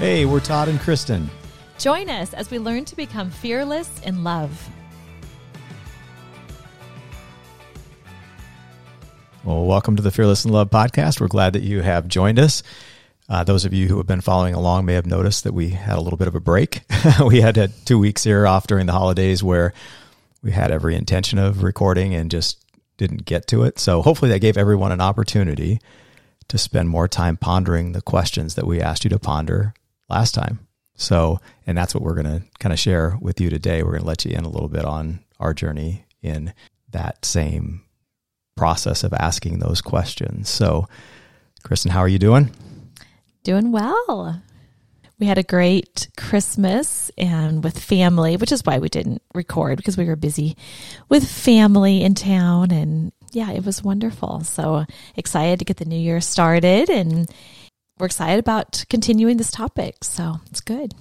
Hey, we're Todd and Kristen. Join us as we learn to become fearless in love. Well, welcome to the Fearless in Love podcast. We're glad that you have joined us. Uh, those of you who have been following along may have noticed that we had a little bit of a break. we had, had two weeks here off during the holidays where we had every intention of recording and just didn't get to it. So hopefully that gave everyone an opportunity to spend more time pondering the questions that we asked you to ponder last time. So, and that's what we're going to kind of share with you today. We're going to let you in a little bit on our journey in that same process of asking those questions. So, Kristen, how are you doing? Doing well. We had a great Christmas and with family, which is why we didn't record because we were busy with family in town. And yeah, it was wonderful. So excited to get the new year started and we're excited about continuing this topic. So it's good.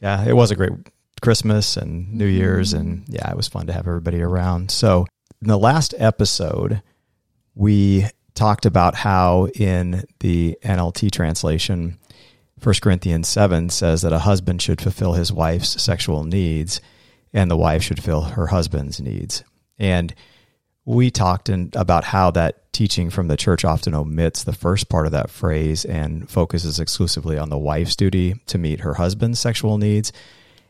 Yeah, it was a great Christmas and New mm-hmm. Year's. And yeah, it was fun to have everybody around. So in the last episode, we talked about how in the NLT translation, 1 Corinthians 7 says that a husband should fulfill his wife's sexual needs and the wife should fill her husband's needs. And we talked in, about how that teaching from the church often omits the first part of that phrase and focuses exclusively on the wife's duty to meet her husband's sexual needs,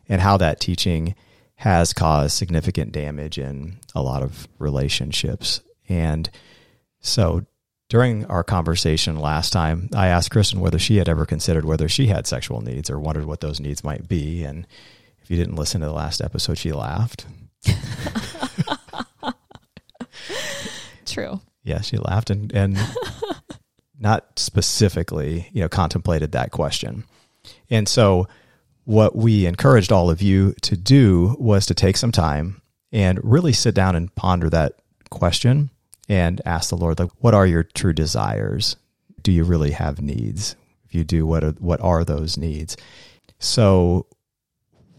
and how that teaching has caused significant damage in a lot of relationships. And so during our conversation last time, I asked Kristen whether she had ever considered whether she had sexual needs or wondered what those needs might be. And if you didn't listen to the last episode, she laughed. True. Yeah, she laughed and, and not specifically, you know, contemplated that question. And so what we encouraged all of you to do was to take some time and really sit down and ponder that question and ask the Lord, like, what are your true desires? Do you really have needs? If you do, what are, what are those needs? So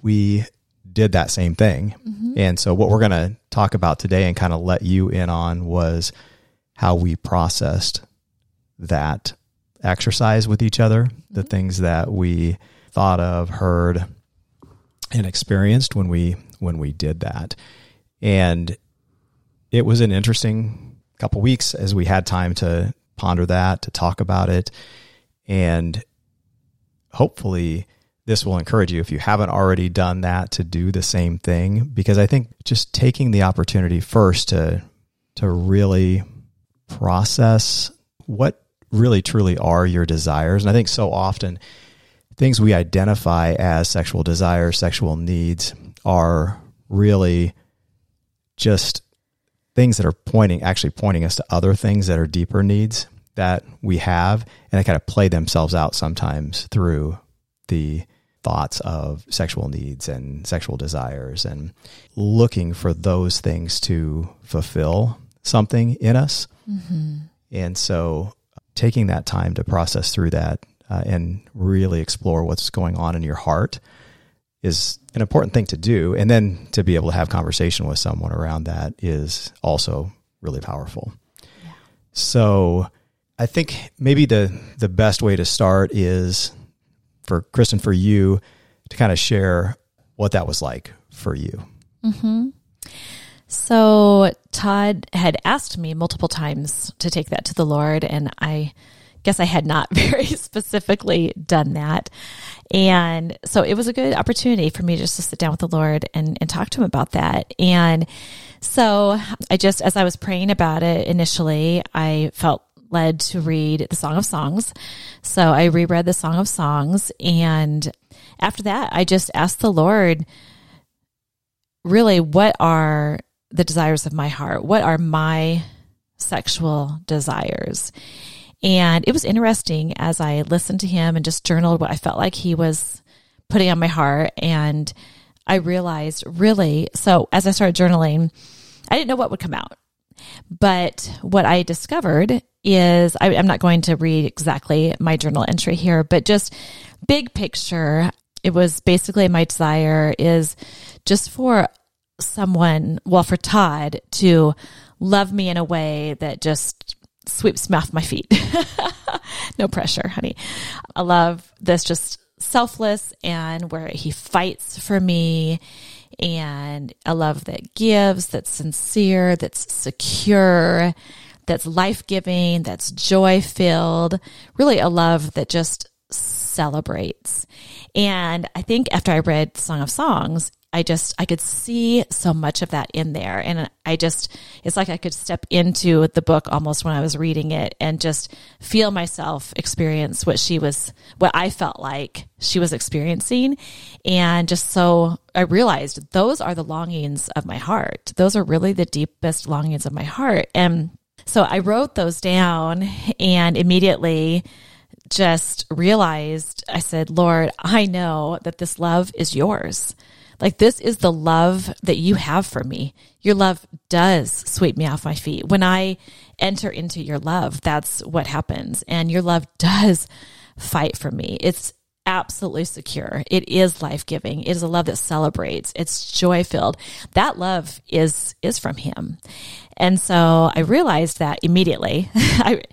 we did that same thing. Mm-hmm. And so what we're going to talk about today and kind of let you in on was how we processed that exercise with each other, mm-hmm. the things that we thought of, heard, and experienced when we when we did that. And it was an interesting couple weeks as we had time to ponder that, to talk about it, and hopefully this will encourage you if you haven't already done that to do the same thing because I think just taking the opportunity first to to really process what really truly are your desires? And I think so often things we identify as sexual desires, sexual needs are really just things that are pointing actually pointing us to other things that are deeper needs that we have and they kind of play themselves out sometimes through the thoughts of sexual needs and sexual desires and looking for those things to fulfill something in us. Mm-hmm. And so taking that time to process through that uh, and really explore what's going on in your heart is an important thing to do. And then to be able to have conversation with someone around that is also really powerful. Yeah. So I think maybe the, the best way to start is for Kristen, for you to kind of share what that was like for you. Mm-hmm. So Todd had asked me multiple times to take that to the Lord, and I guess I had not very specifically done that. And so it was a good opportunity for me just to sit down with the Lord and, and talk to him about that. And so I just, as I was praying about it initially, I felt led to read the Song of Songs. So I reread the Song of Songs. And after that, I just asked the Lord, really, what are the desires of my heart? What are my sexual desires? And it was interesting as I listened to him and just journaled what I felt like he was putting on my heart. And I realized really, so as I started journaling, I didn't know what would come out. But what I discovered is I, am not going to read exactly my journal entry here, but just big picture, it was basically my desire is just for someone, well, for Todd to love me in a way that just sweeps me off my feet. no pressure, honey. I love this just selfless and where he fights for me and a love that gives, that's sincere, that's secure, that's life giving, that's joy filled, really a love that just celebrates. And I think after I read Song of Songs, I just I could see so much of that in there. And I just it's like I could step into the book almost when I was reading it and just feel myself experience what she was what I felt like she was experiencing. And just so I realized those are the longings of my heart. Those are really the deepest longings of my heart. And so I wrote those down and immediately just realized I said, Lord, I know that this love is yours. Like, this is the love that you have for me. Your love does sweep me off my feet. When I enter into your love, that's what happens. And your love does fight for me. It's absolutely secure. It is life giving. It is a love that celebrates. It's joy filled. That love is, is from him. And so I realized that immediately. I,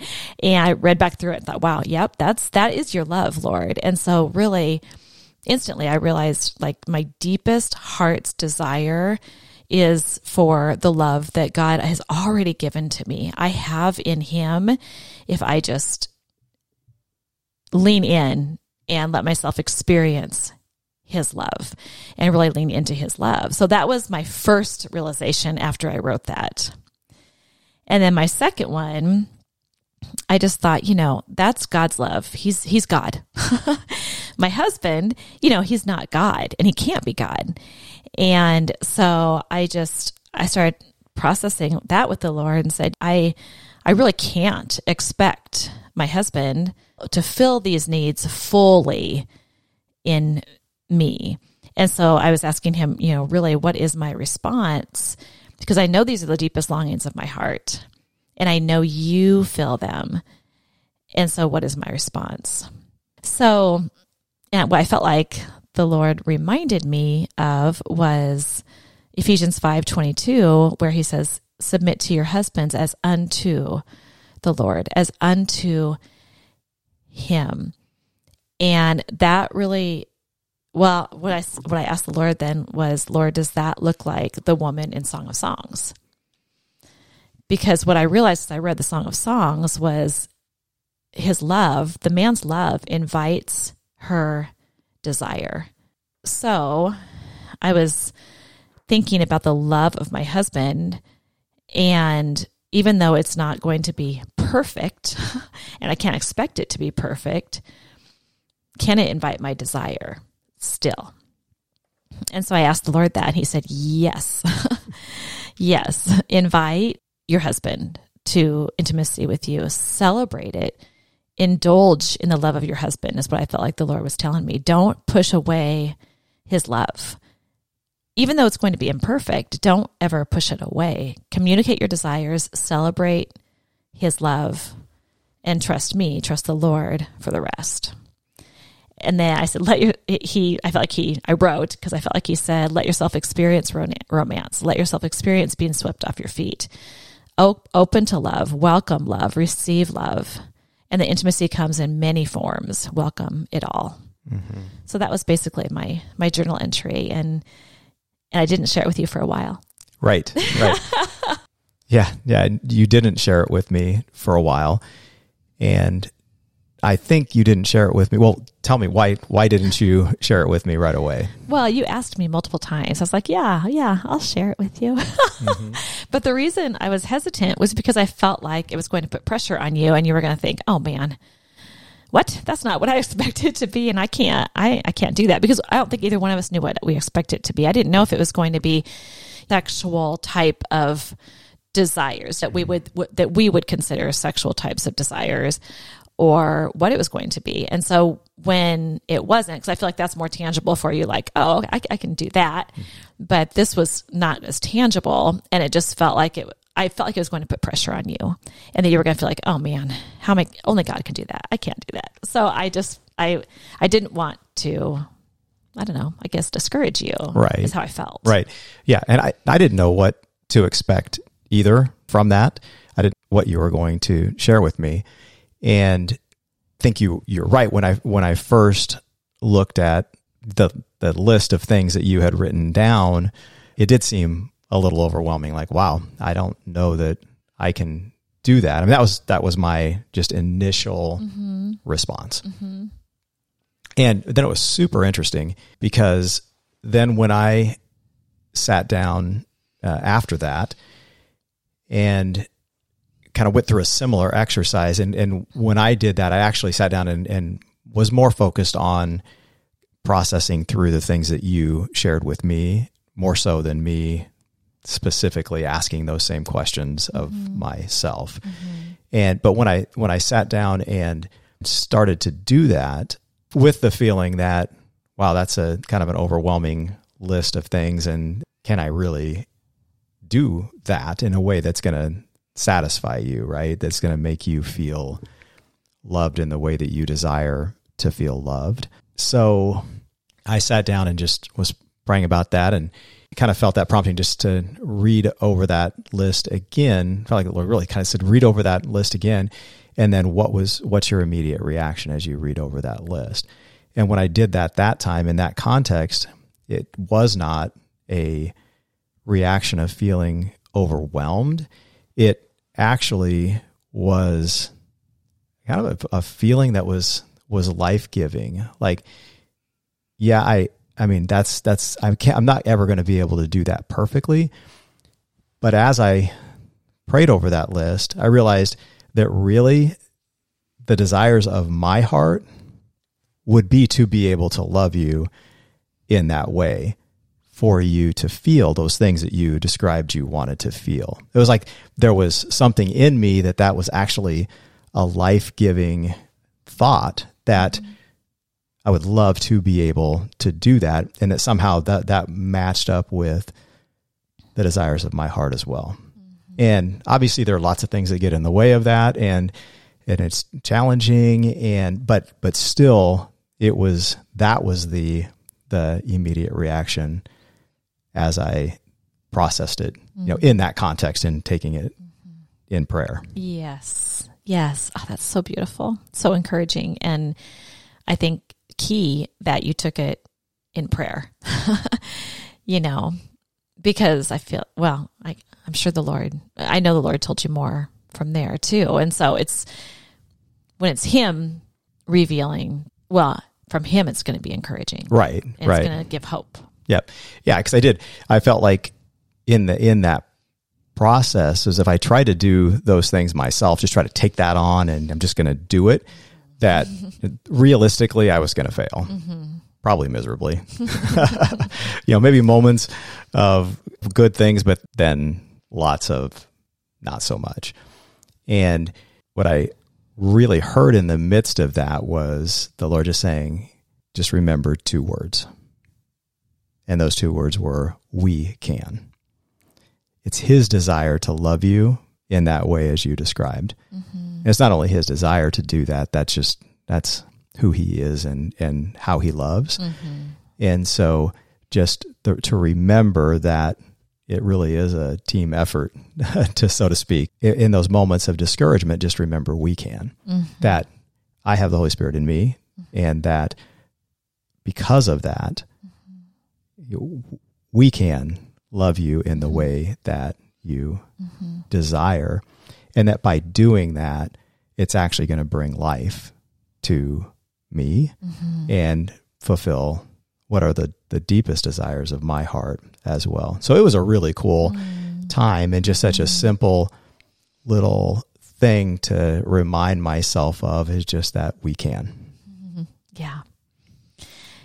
and I read back through it and thought, wow, yep, that's, that is your love, Lord. And so really, instantly I realized like my deepest heart's desire is for the love that God has already given to me. I have in Him if I just lean in and let myself experience His love and really lean into His love. So that was my first realization after I wrote that. And then my second one, I just thought, you know, that's God's love. He's he's God. my husband, you know, he's not God and he can't be God. And so I just I started processing that with the Lord and said, I I really can't expect my husband to fill these needs fully in me. And so I was asking him, you know, really what is my response? Because I know these are the deepest longings of my heart and I know you feel them. And so what is my response? So and what I felt like the Lord reminded me of was Ephesians 5:22 where he says submit to your husbands as unto the Lord as unto him. And that really well what I what I asked the Lord then was Lord does that look like the woman in Song of Songs? Because what I realized as I read the Song of Songs was his love, the man's love invites her desire. So I was thinking about the love of my husband. And even though it's not going to be perfect, and I can't expect it to be perfect, can it invite my desire still? And so I asked the Lord that, and He said, Yes. yes. Invite your husband to intimacy with you, celebrate it indulge in the love of your husband is what I felt like the Lord was telling me. Don't push away his love. Even though it's going to be imperfect, don't ever push it away. Communicate your desires, celebrate his love, and trust me, trust the Lord for the rest. And then I said, let your, he, I felt like he, I wrote because I felt like he said, let yourself experience romance, let yourself experience being swept off your feet. Open to love, welcome love, receive love and the intimacy comes in many forms. Welcome it all. Mm-hmm. So that was basically my my journal entry, and and I didn't share it with you for a while. Right. Right. yeah. Yeah. You didn't share it with me for a while, and I think you didn't share it with me. Well, tell me why why didn't you share it with me right away? Well, you asked me multiple times. I was like, "Yeah, yeah, I'll share it with you." mm-hmm. But the reason I was hesitant was because I felt like it was going to put pressure on you and you were going to think, "Oh man, what? That's not what I expected to be and I can't I I can't do that because I don't think either one of us knew what we expected it to be. I didn't know if it was going to be sexual type of desires that we would that we would consider sexual types of desires or what it was going to be. And so when it wasn't, because I feel like that's more tangible for you, like, oh, I, I can do that. Mm-hmm. But this was not as tangible. And it just felt like it, I felt like it was going to put pressure on you. And that you were going to feel like, oh man, how am I, only God can do that. I can't do that. So I just, I, I didn't want to, I don't know, I guess discourage you. Right. Is how I felt. Right. Yeah. And I, I didn't know what to expect either from that. I didn't what you were going to share with me and think you you're right when I when I first looked at the the list of things that you had written down, it did seem a little overwhelming. Like, wow, I don't know that I can do that. I mean, that was that was my just initial mm-hmm. response. Mm-hmm. And then it was super interesting because then when I sat down uh, after that and kind of went through a similar exercise, and and when I did that, I actually sat down and, and was more focused on processing through the things that you shared with me more so than me specifically asking those same questions of mm-hmm. myself. Mm-hmm. And but when I when I sat down and started to do that with the feeling that wow, that's a kind of an overwhelming list of things and can I really do that in a way that's going to satisfy you, right? That's going to make you feel loved in the way that you desire to feel loved. So I sat down and just was praying about that and kind of felt that prompting just to read over that list again. Felt like the Lord really kind of said, read over that list again. And then what was, what's your immediate reaction as you read over that list? And when I did that that time in that context, it was not a reaction of feeling overwhelmed. It actually was kind of a, a feeling that was, was life giving. Like, yeah, I, I mean, that's that's I can't, I'm not ever going to be able to do that perfectly. But as I prayed over that list, I realized that really the desires of my heart would be to be able to love you in that way for you to feel those things that you described you wanted to feel. It was like there was something in me that that was actually a life-giving thought that mm-hmm I would love to be able to do that, and that somehow that that matched up with the desires of my heart as well. Mm-hmm. And obviously, there are lots of things that get in the way of that, and and it's challenging, and but but still, it was that was the the immediate reaction as I processed it, mm-hmm. you know, mm-hmm. in that context and taking it mm-hmm. in prayer. Yes. Yes. Oh, that's so beautiful. So encouraging. And I think key that you took it in prayer. you know, because I feel well, I I'm sure the Lord I know the Lord told you more from there too. And so it's when it's him revealing, well, from him it's going to be encouraging. Right. Right. It's going to give hope. Yep. Yeah, cuz I did I felt like in the in that process is if I try to do those things myself, just try to take that on and I'm just going to do it that realistically I was going to fail, mm-hmm. probably miserably. you know, maybe moments of good things, but then lots of not so much. And what I really heard in the midst of that was the Lord just saying, just remember two words. And those two words were, we can. It's His desire to love you in that way as you described. Mm-hmm. It's not only his desire to do that, that's just that's who he is and and how he loves. Mm-hmm. And so just the, to remember that it really is a team effort to so to speak. In, in, those moments of discouragement, just remember we can. Mm-hmm. That I have the Holy Spirit in me mm-hmm. and that because of that we can love you in the mm-hmm. way that you mm-hmm. desire and that by doing that, it's actually going to bring life to me mm-hmm. and fulfill what are the, the deepest desires of my heart as well. So it was a really cool mm. time and just such a mm. simple little thing to remind myself of is just that we can. Mm-hmm. Yeah.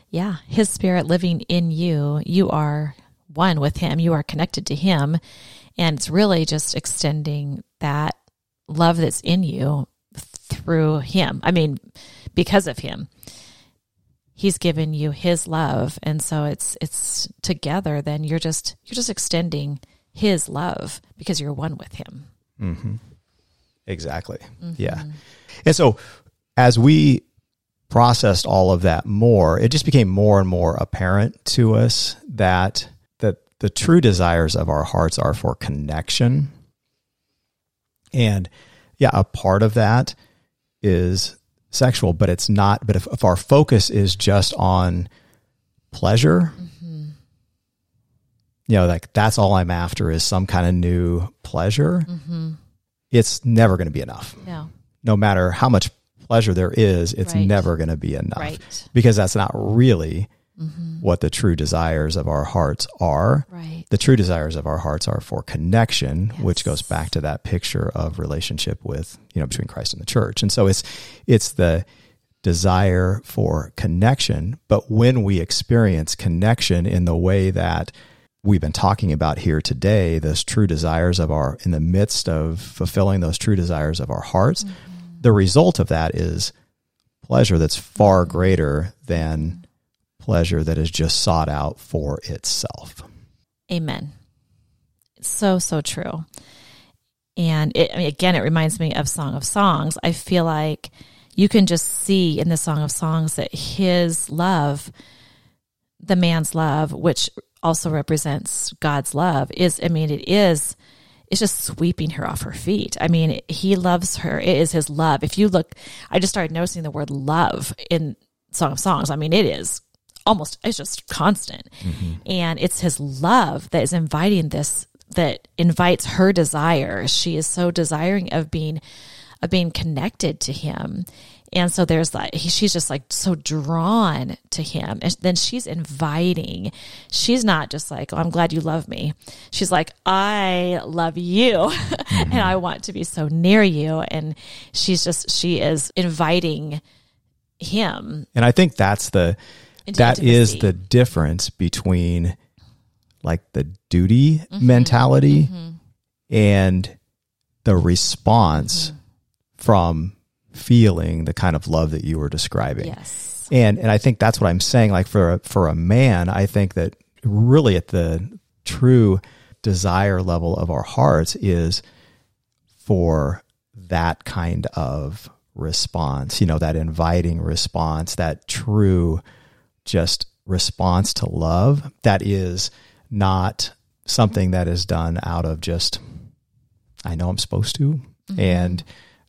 Yeah. His spirit living in you, you are one with him, you are connected to him. And it's really just extending that love that's in you through him. I mean, because of him. He's given you his love and so it's it's together then you're just you're just extending his love because you're one with him. Mm-hmm. Exactly. Mm-hmm. Yeah. And so as we processed all of that more, it just became more and more apparent to us that that the true desires of our hearts are for connection and yeah, a part of that is sexual, but it's not. But if, if our focus is just on pleasure, you know, like that's all I'm after is some kind of new pleasure, mm-hmm. it's never going to be enough. No. No matter how much pleasure there is, it's Right. never going to be enough Right. because that's not really mm-hmm. what the true desires of our hearts are. Right. The true desires of our hearts are for connection, which goes back to that picture of relationship with, you know, between Christ and the church. And so it's it's the desire for connection, but when we experience connection in the way that we've been talking about here today, those true desires of our in the midst of fulfilling those true desires of our hearts, mm-hmm. The result of that is pleasure that's far greater than pleasure that is just sought out for itself. Amen. So, so true. And it, I mean, again, it reminds me of Song of Songs. I feel like you can just see in the Song of Songs that his love, the man's love, which also represents God's love, is, I mean, it is, it's just sweeping her off her feet. I mean, he loves her. It is his love. If you look, I just started noticing the word love in Song of Songs. I mean, it is almost, it's just constant. Mm-hmm. And it's his love that is inviting this, that invites her desire. She is so desiring of being, of being connected to him. And so there's like, he, she's just like so drawn to him. And then she's inviting. She's not just like, oh, I'm glad you love me. She's like, I love you and I want to be so near you. And she's just, she is inviting him And I think that's the that is intimacy. the difference between like the duty Mm-hmm. mentality and the response Mm-hmm. from feeling the kind of love that you were describing. Yes. And and I think that's what I'm saying like for a, for a man, I think that really at the true desire level of our hearts is for that kind of response, you know, that inviting response, that true just response to love that is not something that is done out of just I know I'm supposed to mm-hmm. and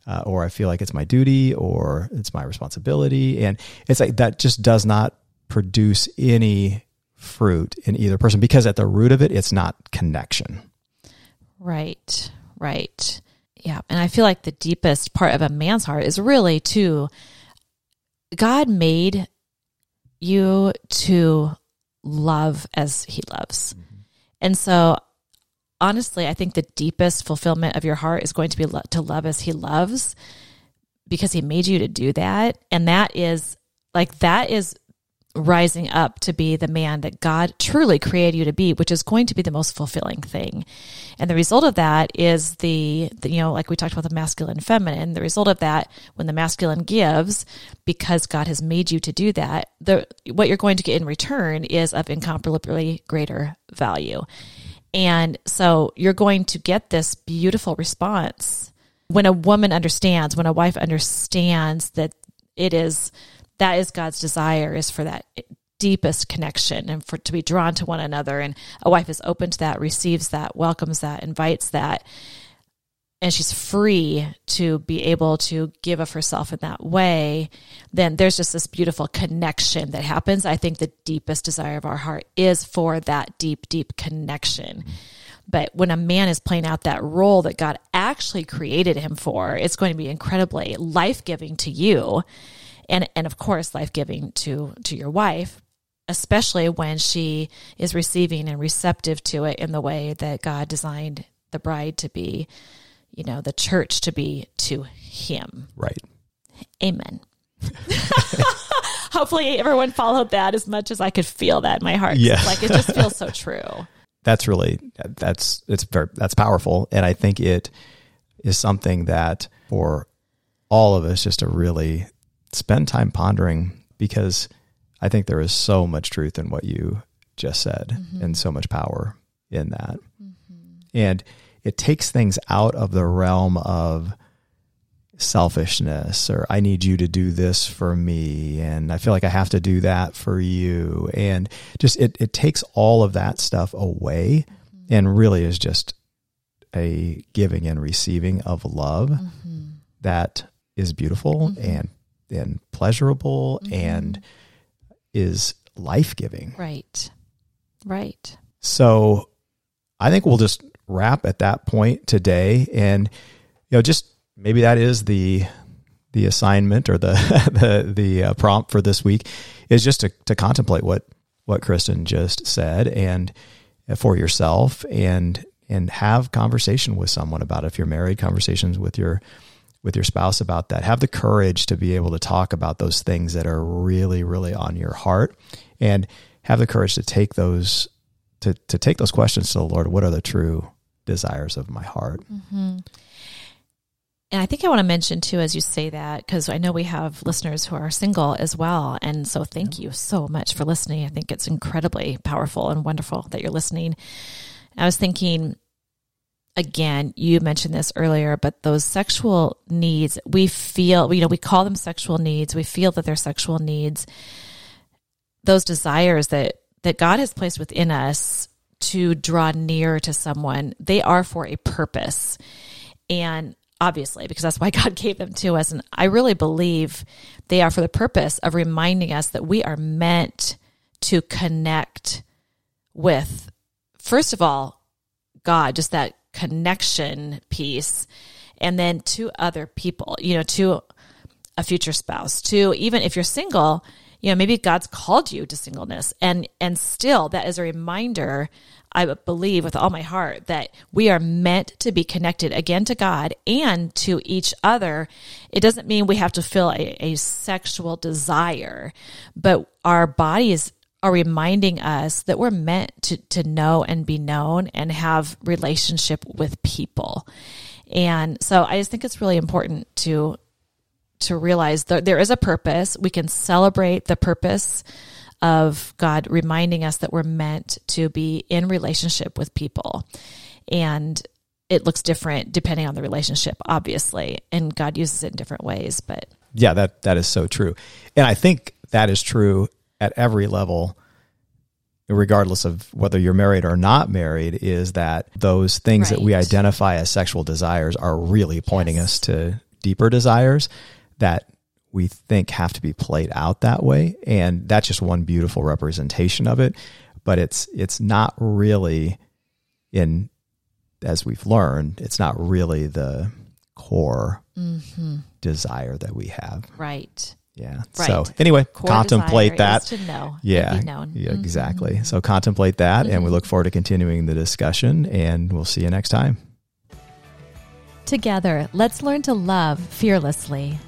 uh, or I feel like it's my duty or it's my responsibility and it's like that just does not produce any fruit in either person because at the root of it it's not connection. Right. Right. Yeah. And I feel like the deepest part of a man's heart is really to God made you to love as he loves. And so honestly, I think the deepest fulfillment of your heart is going to be lo- to love as he loves because he made you to do that. And that is like, that is rising up to be the man that God truly created you to be, which is going to be the most fulfilling thing. And the result of that is the, the, you know, like we talked about the masculine and feminine, the result of that when the masculine gives because God has made you to do that, the what you're going to get in return is of incomparably greater value. And so you're going to get this beautiful response when a woman understands, when a wife understands that it is that is God's desire is for that deepest connection and for to be drawn to one another. And a wife is open to that receives that welcomes that invites that and she's free to be able to give of herself in that way then there's just this beautiful connection that happens. I think the deepest desire of our heart is for that deep deep connection. But when a man is playing out that role that God actually created him for, it's going to be incredibly life giving to you, and and of course life giving to to your wife, especially when she is receiving and receptive to it in the way that God designed the bride to be, you know, the church to be to Him. Right. Amen. Hopefully, everyone followed that as much as I could feel that in my heart. Yeah. like it just feels so true. that's really that's it's very that's powerful and i think it is something that for all of us just to really spend time pondering because i think there is so much truth in what you just said mm-hmm. and so much power in that mm-hmm. and it takes things out of the realm of selfishness or I need you to do this for me and I feel like I have to do that for you and just it it takes all of that stuff away mm-hmm. and really is just a giving and receiving of love mm-hmm. that is beautiful mm-hmm. and and pleasurable Mm-hmm. and is life giving. Right. Right. So I think we'll just wrap at that point today. And, you know, just maybe that is the, the assignment or the, the, the uh, prompt for this week is just to, to contemplate what, what Kristen just said and uh, for yourself and, and have conversation with someone about it. if you're married, conversations with your, with your spouse about that. Have the courage to be able to talk about those things that are really, really on your heart and have the courage to take those to to take those questions to the Lord. What are the true desires of my heart? Mm-hmm. And I think I want to mention too, as you say that, because I know we have listeners who are single as well. And so thank you so much for listening. I think it's incredibly powerful and wonderful that you're listening. I was thinking, again, you mentioned this earlier, but those sexual needs, we feel, you know, we call them sexual needs. We feel that they're sexual needs. Those desires that, that God has placed within us to draw near to someone, they are for a purpose. And obviously, because that's why God gave them to us. And I really believe they are for the purpose of reminding us that we are meant to connect with, first of all, God, just that connection piece, and then to other people, you know, to a future spouse, to even if you're single, you know, maybe God's called you to singleness and and still that is a reminder I believe with all my heart that we are meant to be connected again to God and to each other. It doesn't mean we have to feel a, a sexual desire, but our bodies are reminding us that we're meant to, to know and be known and have relationship with people. And so I just think it's really important to to realize that there is a purpose. We can celebrate the purpose of God reminding us that we're meant to be in relationship with people. And it looks different depending on the relationship, obviously. And God uses it in different ways. But Yeah, that that is so true. And I think that is true at every level regardless of whether you're married or not married is that those things that we identify as sexual desires are really pointing us to deeper desires that we think have to be played out that way and that's just one beautiful representation of it but it's it's not really in as we've learned it's not really the core desire that we have right. yeah. Right. So anyway, Core contemplate that to know. yeah. known. Mm-hmm. Yeah, exactly. So contemplate that and we look forward to continuing the discussion and we'll see you next time. Together, let's learn to love fearlessly.